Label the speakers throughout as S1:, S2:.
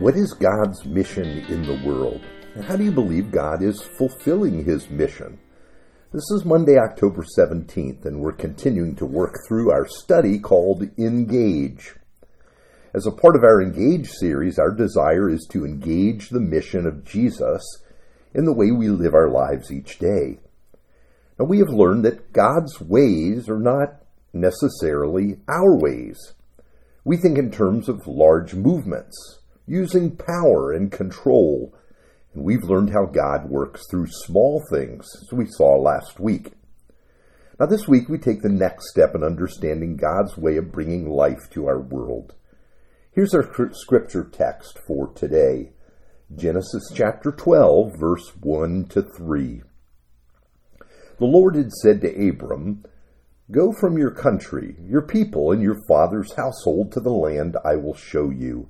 S1: What is God's mission in the world? And how do you believe God is fulfilling his mission? This is Monday, October 17th, and we're continuing to work through our study called Engage. As a part of our Engage series, our desire is to engage the mission of Jesus in the way we live our lives each day. Now, we have learned that God's ways are not necessarily our ways. We think in terms of large movements, using power and control, and we've learned how God works through small things, as we saw last week. Now, this week we take the next step in understanding God's way of bringing life to our world. Here's our scripture text for today Genesis chapter 12, verse 1 to 3. The Lord had said to Abram, Go from your country, your people, and your father's household to the land I will show you.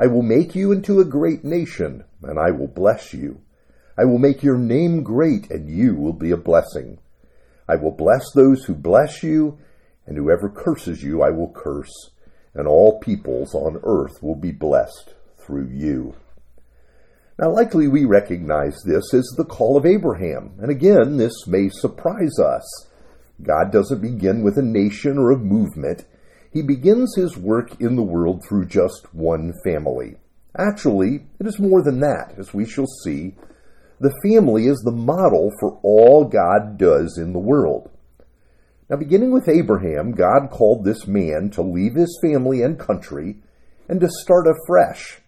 S1: I will make you into a great nation, and I will bless you. I will make your name great, and you will be a blessing. I will bless those who bless you, and whoever curses you I will curse, and all peoples on earth will be blessed through you. Now, likely we recognize this as the call of Abraham, and again, this may surprise us. God doesn't begin with a nation or a movement. He begins his work in the world through just one family. Actually, it is more than that, as we shall see. The family is the model for all God does in the world. Now, beginning with Abraham, God called this man to leave his family and country and to start afresh.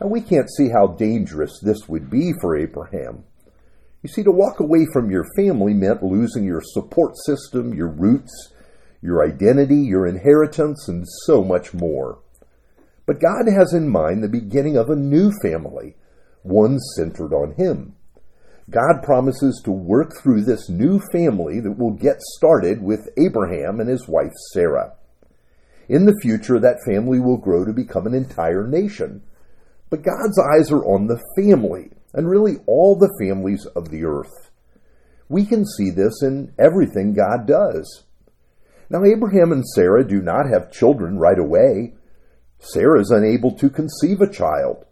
S1: Now, we can't see how dangerous this would be for Abraham. You see, to walk away from your family meant losing your support system, your roots, your identity, your inheritance, and so much more. But God has in mind the beginning of a new family, one centered on Him. God promises to work through this new family that will get started with Abraham and his wife Sarah. In the future, that family will grow to become an entire nation. But God's eyes are on the family, and really all the families of the earth. We can see this in everything God does. Now, Abraham and Sarah do not have children right away. Sarah is unable to conceive a child.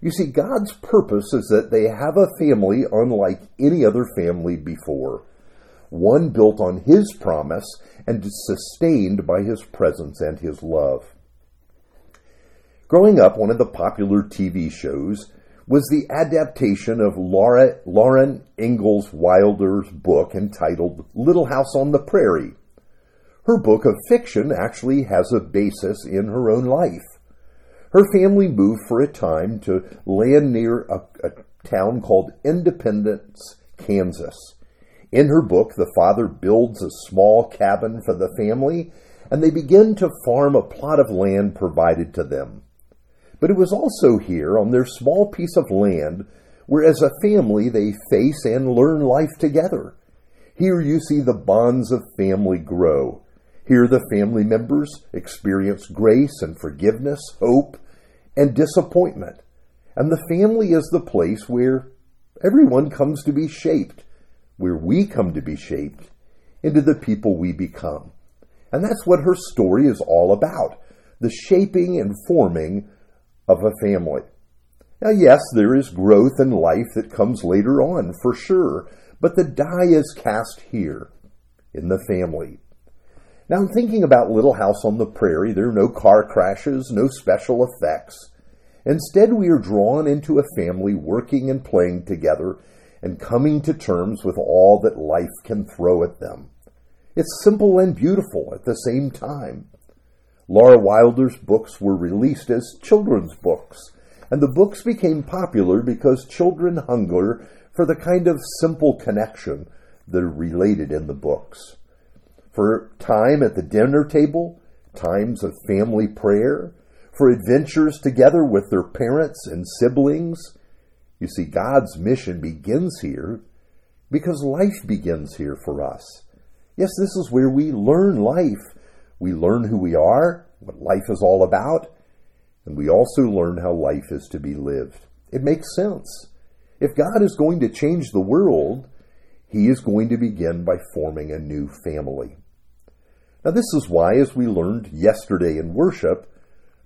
S1: You see, God's purpose is that they have a family unlike any other family before, one built on His promise and sustained by His presence and His love. Growing up, one of the popular TV shows was the adaptation of Laura, Lauren Ingalls Wilder's book entitled Little House on the Prairie. Her book of fiction actually has a basis in her own life. Her family moved for a time to land near a, a town called Independence, Kansas. In her book, the father builds a small cabin for the family, and they begin to farm a plot of land provided to them. But it was also here, on their small piece of land, where as a family they face and learn life together. Here you see the bonds of family grow. Here the family members experience grace and forgiveness, hope, and disappointment. And the family is the place where everyone comes to be shaped, where we come to be shaped into the people we become. And that's what her story is all about the shaping and forming of a family. Now, yes, there is growth and life that comes later on, for sure, but the die is cast here in the family. Now, I'm thinking about Little House on the Prairie. There are no car crashes, no special effects. Instead, we are drawn into a family working and playing together and coming to terms with all that life can throw at them. It's simple and beautiful at the same time. Laura Wilder's books were released as children's books, and the books became popular because children hunger for the kind of simple connection that are related in the books. For time at the dinner table, times of family prayer, for adventures together with their parents and siblings. You see, God's mission begins here because life begins here for us. Yes, this is where we learn life we learn who we are, what life is all about, and we also learn how life is to be lived. It makes sense. If God is going to change the world, he is going to begin by forming a new family. Now, this is why, as we learned yesterday in worship,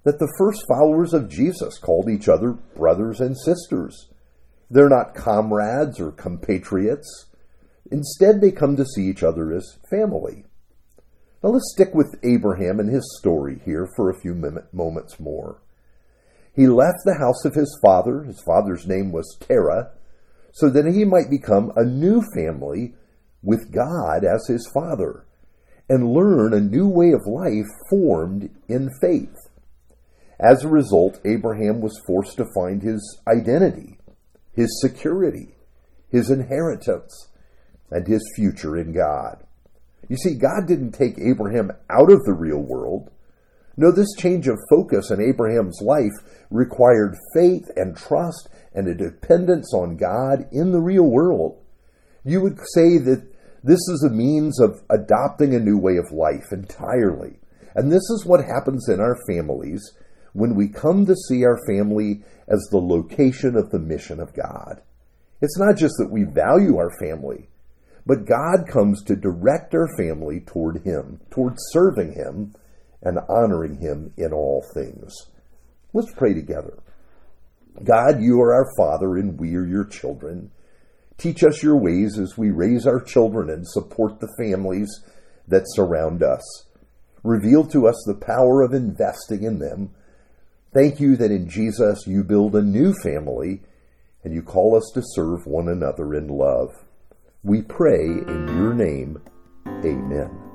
S1: that the first followers of Jesus called each other brothers and sisters. They're not comrades or compatriots. Instead, they come to see each other as family. Now let's stick with Abraham and his story here for a few moments more. He left the house of his father, his father's name was Terah, so that he might become a new family with God as his father and learn a new way of life formed in faith. As a result, Abraham was forced to find his identity, his security, his inheritance, and his future in God. You see, God didn't take Abraham out of the real world. No, this change of focus in Abraham's life required faith and trust and a dependence on God in the real world. You would say that this is a means of adopting a new way of life entirely. And this is what happens in our families when we come to see our family as the location of the mission of God. It's not just that we value our family, but God comes to direct our family toward Him, toward serving Him and honoring Him in all things. Let's pray together. God, you are our Father and we are your children. Teach us your ways as we raise our children and support the families that surround us. Reveal to us the power of investing in them Thank you that in Jesus you build a new family and you call us to serve one another in love. We pray in your name. Amen.